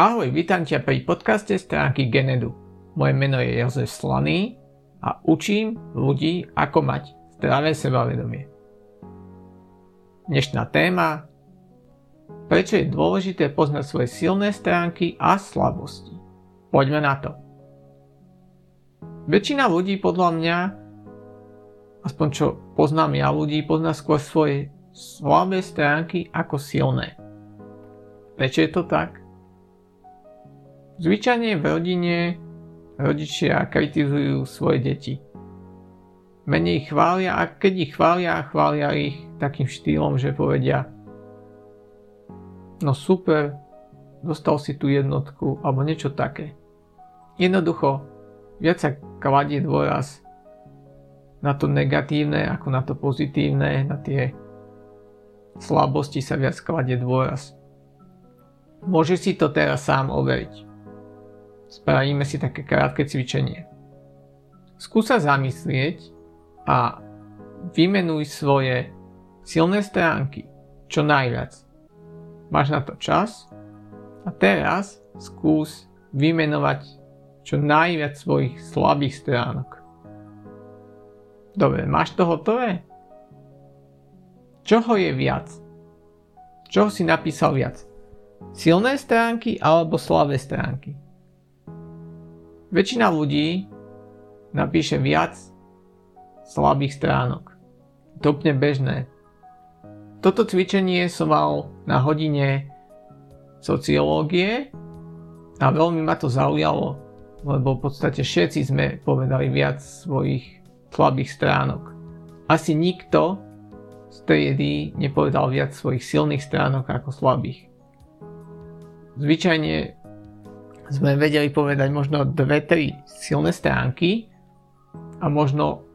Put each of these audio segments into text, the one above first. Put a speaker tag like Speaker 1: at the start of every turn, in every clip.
Speaker 1: Ahoj, vítam ťa pri podcaste stránky Genedu. Moje meno je Jozef Slaný a učím ľudí, ako mať zdravé sebavedomie. Dnešná téma Prečo je dôležité poznať svoje silné stránky a slabosti? Poďme na to. Väčšina ľudí podľa mňa, aspoň čo poznám ja ľudí, pozná skôr svoje slabé stránky ako silné. Prečo je to tak? Zvyčajne v rodine rodičia kritizujú svoje deti. Menej ich chvália a keď ich chvália, chvália ich takým štýlom, že povedia no super, dostal si tú jednotku alebo niečo také. Jednoducho, viac sa kladie dôraz na to negatívne ako na to pozitívne, na tie slabosti sa viac kladie dôraz. Môžeš si to teraz sám overiť. Spravíme si také krátke cvičenie. Skús sa zamyslieť a vymenuj svoje silné stránky čo najviac. Máš na to čas a teraz skús vymenovať čo najviac svojich slabých stránok. Dobre, máš to hotové? Čoho je viac? Čoho si napísal viac? Silné stránky alebo slabé stránky? Väčšina ľudí napíše viac slabých stránok. To bežné. Toto cvičenie som mal na hodine sociológie a veľmi ma to zaujalo, lebo v podstate všetci sme povedali viac svojich slabých stránok. Asi nikto z triedy nepovedal viac svojich silných stránok ako slabých. Zvyčajne sme vedeli povedať možno dve, tri silné stránky a možno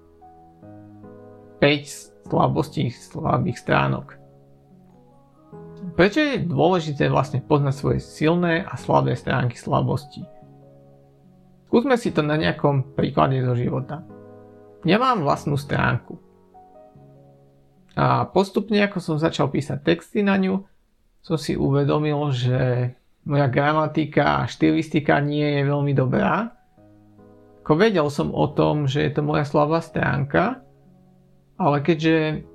Speaker 1: 5 slabostí slabých stránok. Prečo je dôležité vlastne poznať svoje silné a slabé stránky slabosti? Skúsme si to na nejakom príklade zo života. Ja mám vlastnú stránku. A postupne, ako som začal písať texty na ňu, som si uvedomil, že moja gramatika a štilistika nie je veľmi dobrá. Ako vedel som o tom, že je to moja slabá stránka, ale keďže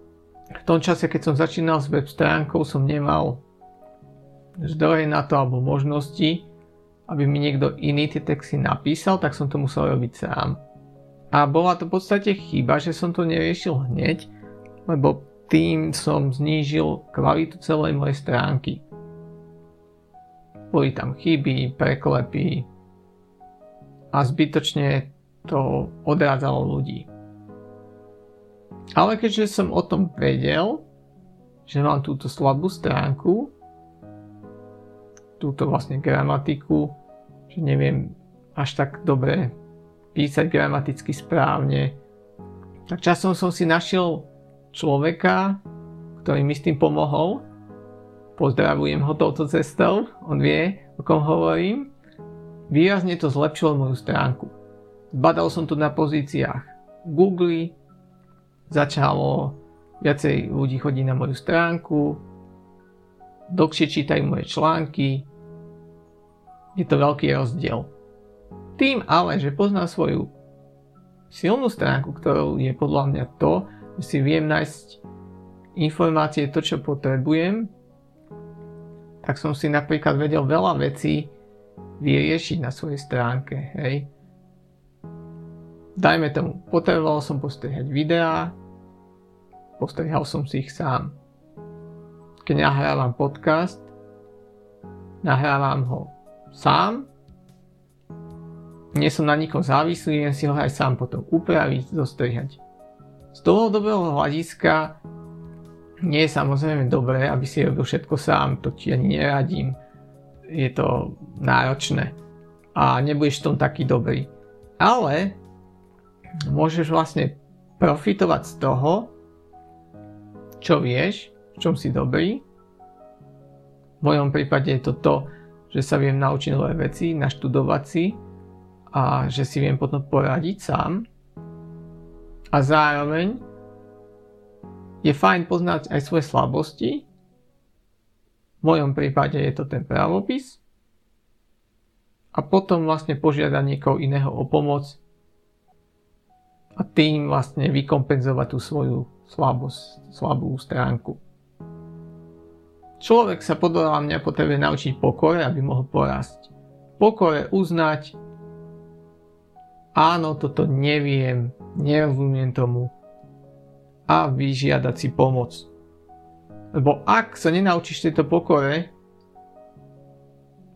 Speaker 1: v tom čase, keď som začínal s web stránkou, som nemal zdroje na to alebo možnosti, aby mi niekto iný tie texty napísal, tak som to musel robiť sám. A bola to v podstate chyba, že som to neriešil hneď, lebo tým som znížil kvalitu celej mojej stránky. Boli tam chyby, preklepy a zbytočne to odrádzalo ľudí. Ale keďže som o tom vedel, že mám túto slabú stránku, túto vlastne gramatiku, že neviem až tak dobre písať gramaticky správne, tak časom som si našiel človeka, ktorý mi s tým pomohol pozdravujem ho touto cestou, on vie, o kom hovorím. Výrazne to zlepšilo moju stránku. Zbadal som to na pozíciách Google, začalo viacej ľudí chodiť na moju stránku, dlhšie čítajú moje články, je to veľký rozdiel. Tým ale, že poznám svoju silnú stránku, ktorou je podľa mňa to, že si viem nájsť informácie, to čo potrebujem, tak som si napríklad vedel veľa vecí vyriešiť na svojej stránke, hej. Dajme tomu, potreboval som postrihať videá, postrihal som si ich sám. Keď nahrávam podcast, nahrávam ho sám, nie som na nikom závislý, jen si ho aj sám potom upraviť, zostrihať. Z dlhodobého hľadiska nie je samozrejme dobré, aby si robil všetko sám, to ti ani neradím. Je to náročné a nebudeš v tom taký dobrý. Ale môžeš vlastne profitovať z toho, čo vieš, v čom si dobrý. V mojom prípade je to to, že sa viem naučiť nové veci, naštudovať si a že si viem potom poradiť sám. A zároveň je fajn poznať aj svoje slabosti. V mojom prípade je to ten pravopis. a potom vlastne požiada niekoho iného o pomoc a tým vlastne vykompenzovať tú svoju slabosť, slabú stránku. Človek sa podľa mňa potrebuje naučiť pokore, aby mohol porásť. Pokore uznať, áno, toto neviem, nerozumiem tomu a vyžiadať si pomoc. Lebo ak sa nenaučíš tejto pokore,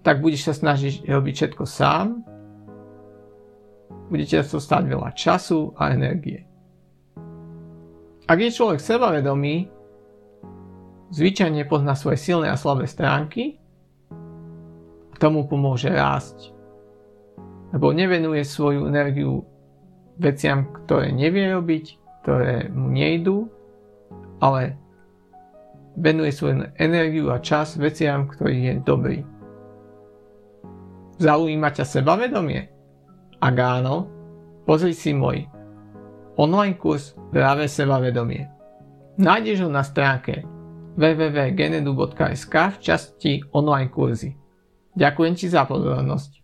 Speaker 1: tak budeš sa snažiť robiť všetko sám, budete to stať veľa času a energie. Ak je človek sebavedomý, zvyčajne pozná svoje silné a slabé stránky, tomu pomôže rásť. Lebo nevenuje svoju energiu veciam, ktoré nevie robiť, ktoré mu nejdú, ale venuje svoju energiu a čas veciam, ktorý je dobrý. Zaujíma ťa sebavedomie? Ak áno, pozri si môj online kurz Práve sebavedomie. Nájdeš ho na stránke www.genedu.sk v časti online kurzy. Ďakujem ti za pozornosť.